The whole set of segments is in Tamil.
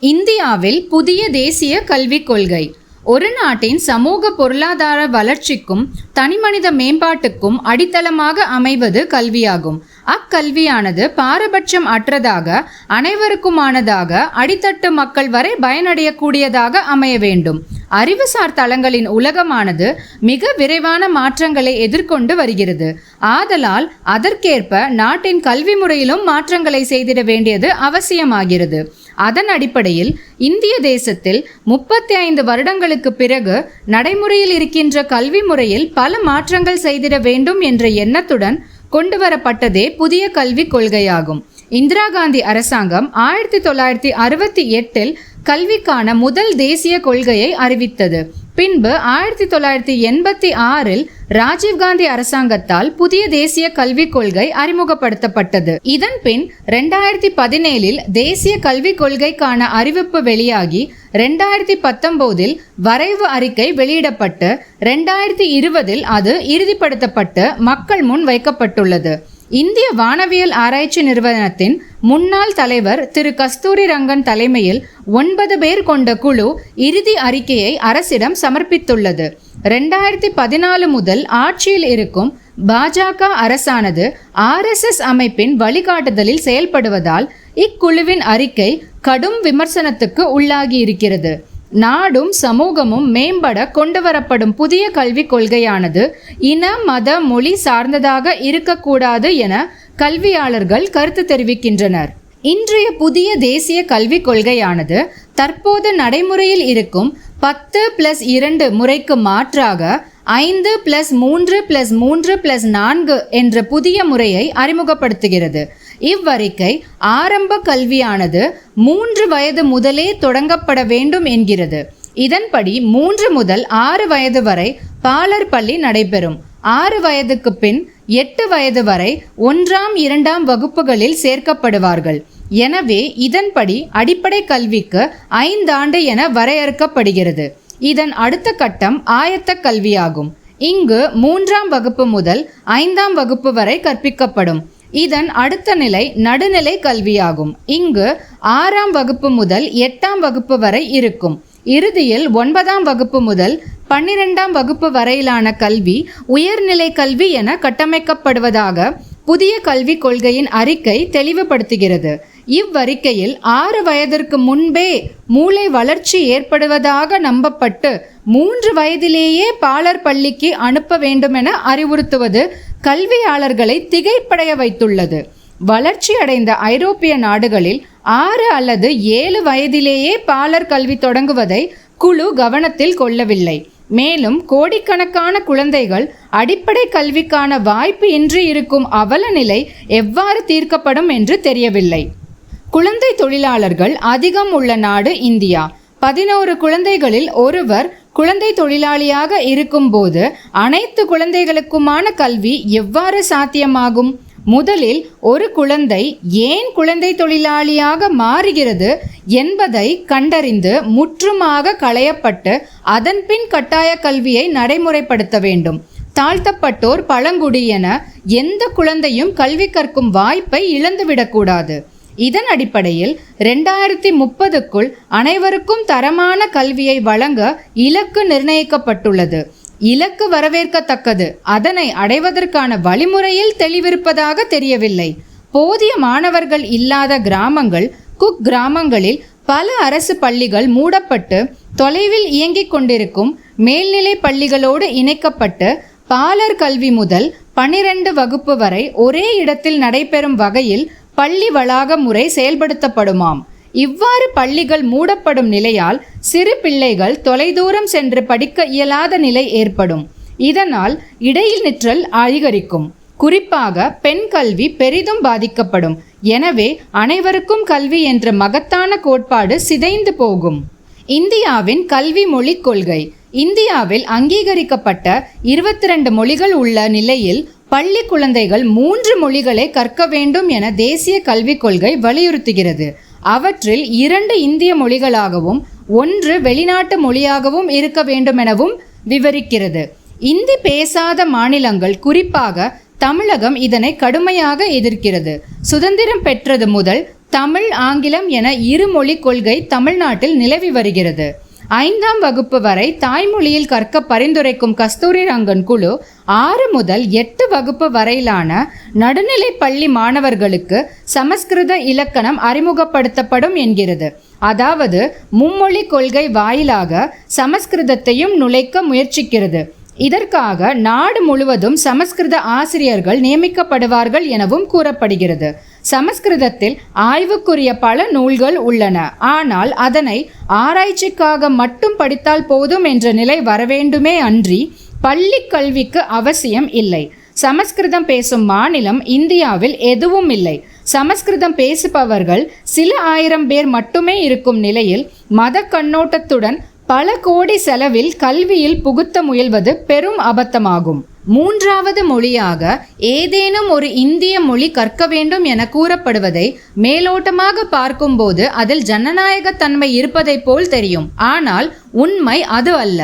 இந்தியாவில் புதிய தேசிய கல்விக் கொள்கை. ஒரு நாட்டின் சமூக பொருளாதார வளர்ச்சிக்கும் தனிமனித மேம்பாட்டுக்கும் அடித்தளமாக அமைவது கல்வியாகும். அக்கல்வியானது பாரபட்சம் அற்றதாக அனைவருக்குமானதாக அடித்தட்டு மக்கள் வரை பயனடையக்கூடியதாக அமைய வேண்டும். அறிவுசார் தளங்களின் உலகமானது மிக விரைவான மாற்றங்களை எதிர்கொண்டு வருகிறது. ஆதலால் அதற்கேற்ப நாட்டின் கல்வி முறையிலும் மாற்றங்களை செய்திட வேண்டியது அவசியமாகிறது. அதன் அடிப்படையில் இந்திய தேசத்தில் முப்பத்தி ஐந்து வருடங்களுக்கு பிறகு நடைமுறையில் இருக்கின்ற கல்வி முறையில் பல மாற்றங்கள் செய்திட வேண்டும் என்ற எண்ணத்துடன் கொண்டுவரப்பட்டதே புதிய கல்விக் கொள்கையாகும். இந்திரா காந்தி அரசாங்கம் ஆயிரத்தி தொள்ளாயிரத்தி அறுபத்தி எட்டில் கல்விக்கான முதல் தேசிய கொள்கையை அறிவித்தது. பின்பு ஆயிரத்தி தொள்ளாயிரத்தி எண்பத்தி ஆறில் ராஜீவ்காந்தி அரசாங்கத்தால் புதிய தேசிய கல்விக் கொள்கை அறிமுகப்படுத்தப்பட்டது. இதன் பின் ரெண்டாயிரத்தி பதினேழில் தேசிய கல்விக் கொள்கைக்கான அறிவிப்பு வெளியாகி ரெண்டாயிரத்தி பத்தொன்பதில் வரைவு அறிக்கை வெளியிடப்பட்டு ரெண்டாயிரத்தி இருபதில் அது இறுதிப்படுத்தப்பட்டு மக்கள் முன் வைக்கப்பட்டுள்ளது. இந்திய வானவியல் ஆராய்ச்சி நிறுவனத்தின் முன்னாள் தலைவர் திரு கஸ்தூரி ரங்கன் தலைமையில் ஒன்பது பேர் கொண்ட குழு இறுதி அறிக்கையை அரசிடம் சமர்ப்பித்துள்ளது. ரெண்டாயிரத்தி பதினாலு முதல் ஆட்சியில் இருக்கும் பாஜக அரசானது ஆர்எஸ்எஸ் அமைப்பின் வழிகாட்டுதலில் செயல்படுவதால் இக்குழுவின் அறிக்கை கடும் விமர்சனத்துக்கு உள்ளாகி இருக்கிறது நாடும் சமூகமும் மேம்பட கொண்டு வரப்படும் புதிய கல்விக் கொள்கையானது இன மத மொழி சார்ந்ததாக இருக்கக்கூடாது என கல்வியாளர்கள் கருத்து தெரிவிக்கின்றனர். இன்றைய புதிய தேசிய கல்விக் கொள்கையானது தற்போது நடைமுறையில் இருக்கும் பத்து பிளஸ் இரண்டு முறைக்கு மாற்றாக ஐந்து பிளஸ் மூன்று பிளஸ் மூன்று பிளஸ் நான்கு என்ற புதிய முறையை அறிமுகப்படுத்துகிறது. இவ்வறிக்கை ஆரம்ப கல்வியானது மூன்று வயது முதலே தொடங்கப்பட வேண்டும் என்கிறது. இதன்படி மூன்று முதல் ஆறு வயது வரை பாலர் பள்ளி நடைபெறும். ஆறு வயதுக்கு பின் எட்டு வயது வரை ஒன்றாம் இரண்டாம் வகுப்புகளில் சேர்க்கப்படுவார்கள். எனவே இதன்படி அடிப்படை கல்விக்கு ஐந்தாண்டு என வரையறுக்கப்படுகிறது. இதன் அடுத்த கட்டம் ஆயத்த கல்வியாகும். இங்கு மூன்றாம் வகுப்பு முதல் ஐந்தாம் வகுப்பு வரை கற்பிக்கப்படும். இதன் அடுத்த நிலை நடுநிலை கல்வியாகும். இங்கு ஆறாம் வகுப்பு முதல் எட்டாம் வகுப்பு வரை இருக்கும். இறுதியில் ஒன்பதாம் வகுப்பு முதல் பன்னிரெண்டாம் வகுப்பு வரையிலான கல்வி உயர்நிலை கல்வி என கட்டமைக்கப்படுவதாக புதிய கல்விக் கொள்கையின் அறிக்கை தெளிவுபடுத்துகிறது. இவ்வறிக்கையில் ஆறு வயதிற்கு முன்பே மூளை வளர்ச்சி ஏற்படுவதாக நம்பப்பட்டு மூன்று வயதிலேயே பாலர் பள்ளிக்கு அனுப்ப வேண்டுமென அறிவுறுத்துவது கல்வியாளர்களை திகைப்படைய வைத்துள்ளது. வளர்ச்சி அடைந்த ஐரோப்பிய நாடுகளில் ஆறு அல்லது ஏழு வயதிலேயே பாலர் கல்வி தொடங்குவதை குழு கவனத்தில் கொள்ளவில்லை. மேலும் கோடிக்கணக்கான குழந்தைகள் அடிப்படை கல்விக்கான வாய்ப்பு இன்றி இருக்கும் அவல நிலை எவ்வாறு தீர்க்கப்படும் என்று தெரியவில்லை. குழந்தை தொழிலாளர்கள் அதிகம் உள்ள நாடு இந்தியா. பதினோரு குழந்தைகளில் ஒருவர் குழந்தை தொழிலாளியாக இருக்கும்போது அனைத்து குழந்தைகளுக்குமான கல்வி எவ்வாறு சாத்தியமாகும்? முதலில் ஒரு குழந்தை ஏன் குழந்தை தொழிலாளியாக மாறுகிறது என்பதை கண்டறிந்து முற்றுமாக களையப்பட்டு அதன்பின் கட்டாய கல்வியை நடைமுறைப்படுத்த வேண்டும். தாழ்த்தப்பட்டோர் பழங்குடி என எந்த குழந்தையும் கல்வி கற்கும் வாய்ப்பை இழந்துவிடக்கூடாது. இதன் அடிப்படையில் ரெண்டாயிரத்தி முப்பதுக்குள் அனைவருக்கும் தரமான கல்வியை வழங்க இலக்கு நிர்ணயிக்கப்பட்டுள்ளது. இலக்கு வரவேற்கத்தக்கது. அதனை அடைவதற்கான வழிமுறையில் தெளிவிருப்பதாக தெரியவில்லை. போதிய மாணவர்கள் இல்லாத கிராமங்கள் குக் கிராமங்களில் பல அரசு பள்ளிகள் மூடப்பட்டு தொலைவில் இயங்கிக் கொண்டிருக்கும் மேல்நிலை பள்ளிகளோடு இணைக்கப்பட்டு பாலர் கல்வி முதல் பனிரெண்டு வகுப்பு வரை ஒரே இடத்தில் நடைபெறும் வகையில் பள்ளி வளாக முறை செயல்படுத்தப்படுமாம். இவ்வாறு பள்ளிகள் மூடப்படும் நிலையால் சிறு பிள்ளைகள் தொலைதூரம் சென்று படிக்க இயலாத நிலை ஏற்படும். இதனால் இடையில் நிற்றல் அதிகரிக்கும். குறிப்பாக பெண் கல்வி பெரிதும் பாதிக்கப்படும். எனவே அனைவருக்கும் கல்வி என்ற மகத்தான கோட்பாடு சிதைந்து போகும். இந்தியாவின் கல்வி மொழிக் கொள்கை. இந்தியாவில் அங்கீகரிக்கப்பட்ட இருபத்தி ரெண்டு மொழிகள் உள்ள நிலையில் பள்ளி குழந்தைகள் மூன்று மொழிகளை கற்க வேண்டும் என தேசிய கல்விக் கொள்கை வலியுறுத்துகிறது. அவற்றில் இரண்டு இந்திய மொழிகளாகவும் ஒன்று வெளிநாட்டு மொழியாகவும் இருக்க வேண்டுமெனவும் விவரிக்கிறது. இந்தி பேசாத மாநிலங்கள் குறிப்பாக தமிழகம் இதனை கடுமையாக எதிர்க்கிறது. சுதந்திரம் பெற்றது முதல் தமிழ் ஆங்கிலம் என இருமொழி கொள்கை தமிழ்நாட்டில் நிலவி வருகிறது. ஐந்தாம் வகுப்பு வரை தாய்மொழியில் கற்க பரிந்துரைக்கும் கஸ்தூரி ரங்கன் குழு ஆறு முதல் எட்டு வகுப்பு வரையிலான நடுநிலை பள்ளி மாணவர்களுக்கு சமஸ்கிருத இலக்கணம் அறிமுகப்படுத்தப்படும் என்கிறது. அதாவது மும்மொழி கொள்கை வாயிலாக சமஸ்கிருதத்தையும் நுழைக்க முயற்சிக்கிறது. இதற்காக நாடு முழுவதும் சமஸ்கிருத ஆசிரியர்கள் நியமிக்கப்படுவார்கள் எனவும் கூறப்படுகிறது. சமஸ்கிருதத்தில் ஆய்வுக்குரிய பல நூல்கள் உள்ளன. ஆனால் அதனை ஆராய்ச்சிக்காக மட்டும் படித்தால் போதும் என்ற நிலை வரவேண்டுமே அன்றி பள்ளி கல்விக்கு அவசியம் இல்லை. சமஸ்கிருதம் பேசும் மாநிலம் இந்தியாவில் எதுவும் இல்லை. சமஸ்கிருதம் பேசுபவர்கள் சில ஆயிரம் பேர் மட்டுமே இருக்கும் நிலையில் மத கண்ணோட்டத்துடன் பல கோடி செலவில் கல்வியில் புகுத்த முயல்வது பெரும் அபத்தமாகும். மூன்றாவது மொழியாக ஏதேனும் ஒரு இந்திய மொழி கற்க வேண்டும் என கூறப்படுவதை மேலோட்டமாக பார்க்கும்போது அதில் ஜனநாயகத்தன்மை இருப்பதைப் போல் தெரியும். ஆனால் உண்மை அது அல்ல.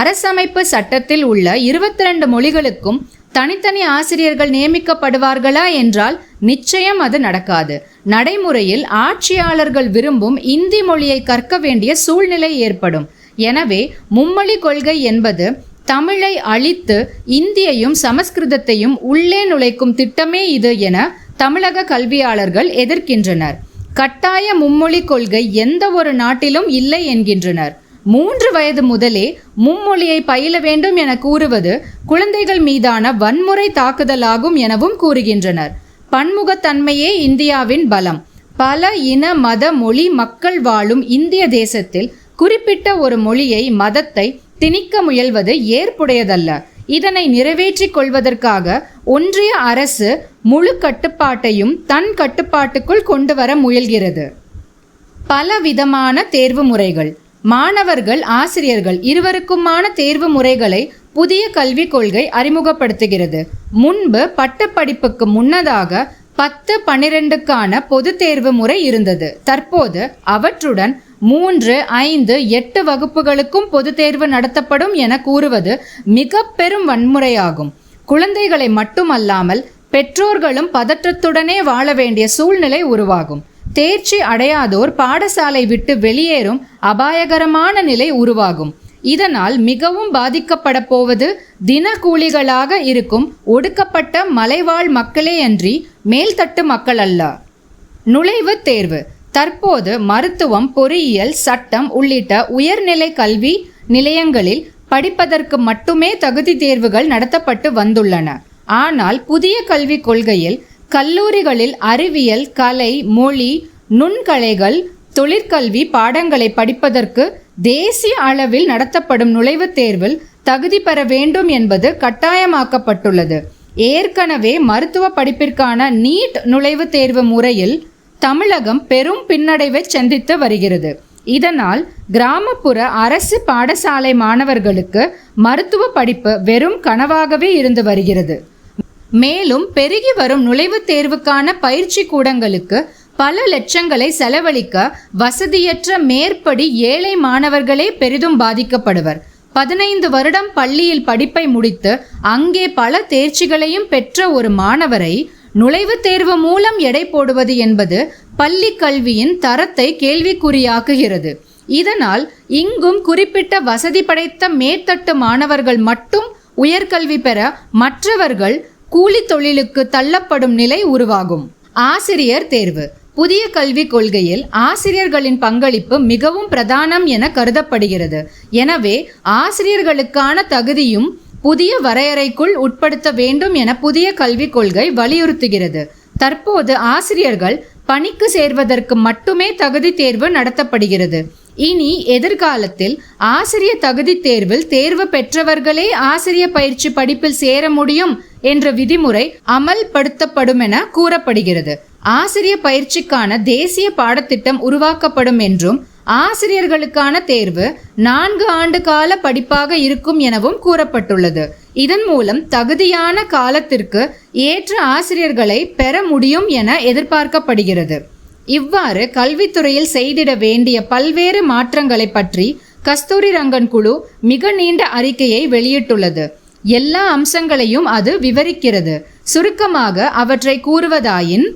அரசமைப்பு சட்டத்தில் உள்ள இருபத்தி ரெண்டு மொழிகளுக்கும் தனித்தனி ஆசிரியர்கள் நியமிக்கப்படுவார்களா என்றால் நிச்சயம் அது நடக்காது. நடைமுறையில் ஆட்சியாளர்கள் விரும்பும் இந்தி மொழியை கற்க வேண்டிய சூழ்நிலை ஏற்படும். எனவே மும்மொழி கொள்கை என்பது தமிழை அழித்து இந்தியையும் சமஸ்கிருதத்தையும் உள்ளே நுழைக்கும் திட்டமே இது என தமிழக கல்வியாளர்கள் எதிர்க்கின்றனர். கட்டாய மும்மொழி கொள்கை எந்த ஒரு நாட்டிலும் இல்லை என்கின்றனர். மூன்று வயது முதலே மும்மொழியை பயில வேண்டும் என கூறுவது குழந்தைகள் மீதான வன்முறை தாக்குதலாகும் எனவும் கூறுகின்றனர். பன்முகத்தன்மையே இந்தியாவின் பலம். பல இன மத மொழி மக்கள் வாழும் இந்திய தேசத்தில் குறிப்பிட்ட ஒரு மொழியை மதத்தை திணிக்க முயல்வது ஏற்புடையதல்ல. இதனை நிறைவேற்றிக் கொள்வதற்காக ஒன்றிய அரசு முழு கட்டுப்பாட்டையும் தன் கட்டுப்பாட்டுக்குள் கொண்டு வர முயல்கிறது. பல விதமான தேர்வு முறைகள். மாணவர்கள் ஆசிரியர்கள் இருவருக்குமான தேர்வு முறைகளை புதிய கல்விக் கொள்கை அறிமுகப்படுத்துகிறது. முன்பு பட்டப்படிப்புக்கு முன்னதாக பத்து பன்னிரெண்டுக்கான பொது தேர்வு முறை இருந்தது. தற்போது அவற்றுடன் மூன்று ஐந்து எட்டு வகுப்புகளுக்கும் பொது தேர்வு நடத்தப்படும் என கூறுவது மிக பெரும் வன்முறையாகும். குழந்தைகளை மட்டுமல்லாமல் பெற்றோர்களும் பதற்றத்துடனே வாழ வேண்டிய சூழ்நிலை உருவாகும். தேர்ச்சி அடையாதோர் பாடசாலை விட்டு வெளியேறும் அபாயகரமான நிலை உருவாகும். இதனால் மிகவும் பாதிக்கப்பட போவது தினக்கூலிகளாக இருக்கும் ஒடுக்கப்பட்ட மலைவாழ் மக்களே அன்றி மேல்தட்டு மக்கள் அல்ல. நுழைவுத் தேர்வு. தற்போது மருத்துவம் பொறியியல் சட்டம் உள்ளிட்ட உயர்நிலை கல்வி நிலையங்களில் படிப்பதற்கு மட்டுமே தகுதி தேர்வுகள் நடத்தப்பட்டு வந்துள்ளன. ஆனால் புதிய கல்விக் கொள்கையில் கல்லூரிகளில் அறிவியல் கலை மொழி நுண்கலைகள் தொழிற்கல்வி பாடங்களை படிப்பதற்கு தேசிய அளவில் நடத்தப்படும் நுழைவுத் தேர்வில் தகுதி பெற வேண்டும் என்பது கட்டாயமாக்கப்பட்டுள்ளது. ஏற்கனவே மருத்துவ படிப்பிற்கான நீட் நுழைவுத் தேர்வு முறையில் தமிழகம் பெரும் பின்னடைவை சந்தித்து வருகிறது. இதனால் கிராமப்புற அரசு பாடசாலை மாணவர்களுக்கு மருத்துவ படிப்பு வெறும் கனவாகவே இருந்து வருகிறது. மேலும் பெருகி வரும் நுழைவுத் தேர்வுக்கான பயிற்சி கூடங்களுக்கு பல லட்சங்களை செலவழிக்க வசதியற்ற மேற்படி ஏழை மாணவர்களே பெரிதும் பாதிக்கப்படுவர். பதினைந்து வருடம் பள்ளியில் படிப்பை முடித்து அங்கே பல தேர்ச்சிகளையும் பெற்ற ஒரு மாணவரை நுழைவுத் தேர்வு மூலம் எடை போடுவது என்பது பள்ளி கல்வியின் தரத்தை கேள்விக்குறியாக்குகிறது. இதனால் இங்கும் குறிப்பிட்ட வசதி படைத்த மேற்தட்டு மாணவர்கள் மட்டும் உயர்கல்வி பெற மற்றவர்கள் கூலி தொழிலுக்கு தள்ளப்படும் நிலை உருவாகும். ஆசிரியர் தேர்வு. புதிய கல்விக் கொள்கையில் ஆசிரியர்களின் பங்களிப்பு மிகவும் பிரதானம் என கருதப்படுகிறது. எனவே ஆசிரியர்களுக்கான தகுதியும் புதிய வரையறைக்குள் உட்படுத்த வேண்டும் என புதிய கல்விக் கொள்கை வலியுறுத்துகிறது. தற்போது ஆசிரியர்கள் பணிக்கு சேர்வதற்கு மட்டுமே தகுதி தேர்வு நடத்தப்படுகிறது. இனி எதிர்காலத்தில் ஆசிரிய தகுதி தேர்வில் தேர்வு பெற்றவர்களே ஆசிரிய பயிற்சி படிப்பில் சேர முடியும் என்ற விதிமுறை அமல்படுத்தப்படும் என கூறப்படுகிறது. ஆசிரிய பயிற்சிக்கான தேசிய பாடத்திட்டம் உருவாக்கப்படும் என்றும் ஆசிரியர்களுக்கான தேர்வு நான்கு ஆண்டு கால படிப்பாக இருக்கும் எனவும் கூறப்பட்டுள்ளது. இதன் மூலம் தகுதியான காலத்திற்கு ஏற்ற ஆசிரியர்களை பெற முடியும் என எதிர்பார்க்கப்படுகிறது. இவ்வாறு கல்வித்துறையில் செய்திட வேண்டிய பல்வேறு மாற்றங்களை பற்றி கஸ்தூரி ரங்கன் குழு மிக நீண்ட அறிக்கையை வெளியிட்டுள்ளது. எல்லா அம்சங்களையும் அது விவரிக்கிறது. சுருக்கமாக அவற்றை கூறுவதாயின்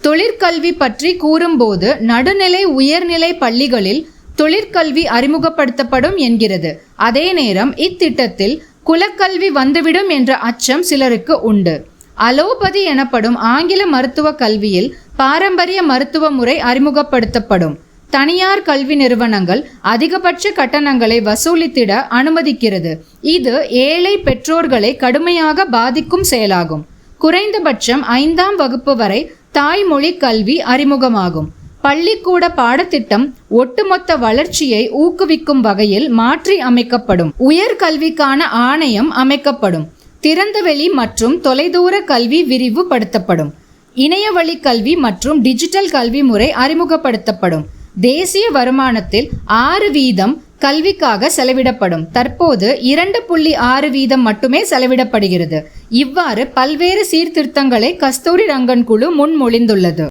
தொழிற்கல்வி பற்றி கூறும்போது நடுநிலை உயர்நிலை பள்ளிகளில் தொழிற்கல்வி அறிமுகப்படுத்தப்படும் என்கிறது. அதே நேரம் இத்திட்டத்தில் குலக்கல்வி வந்துவிடும் என்ற அச்சம் சிலருக்கு உண்டு. அலோபதி எனப்படும் ஆங்கில மருத்துவ கல்வியில் பாரம்பரிய மருத்துவ முறை அறிமுகப்படுத்தப்படும். தனியார் கல்வி நிறுவனங்கள் அதிகபட்ச கட்டணங்களை வசூலித்திட அனுமதிக்கிறது. இது ஏழை பெற்றோர்களை கடுமையாக பாதிக்கும் செயலாகும். குறைந்தபட்சம் ஐந்தாம் வகுப்பு வரை தாய்மொழி கல்வி அறிமுகமாகும். பள்ளிக்கூட பாடத்திட்டம் ஒட்டுமொத்த வளர்ச்சியை ஊக்குவிக்கும் வகையில் மாற்றி அமைக்கப்படும். உயர்கல்விக்கான ஆணையம் அமைக்கப்படும். திறந்தவெளி மற்றும் தொலைதூர கல்வி விரிவுபடுத்தப்படும். இணையவழி கல்வி மற்றும் டிஜிட்டல் கல்வி முறை அறிமுகப்படுத்தப்படும். தேசிய வருமானத்தில் ஆறு வீதம் கல்விக்காக செலவிடப்படும். தற்போது இரண்டு புள்ளி ஆறு வீதம் மட்டுமே செலவிடப்படுகிறது. இவ்வாறு பல்வேறு சீர்திருத்தங்களை கஸ்தூரி ரங்கன் குழு முன்மொழிந்துள்ளது.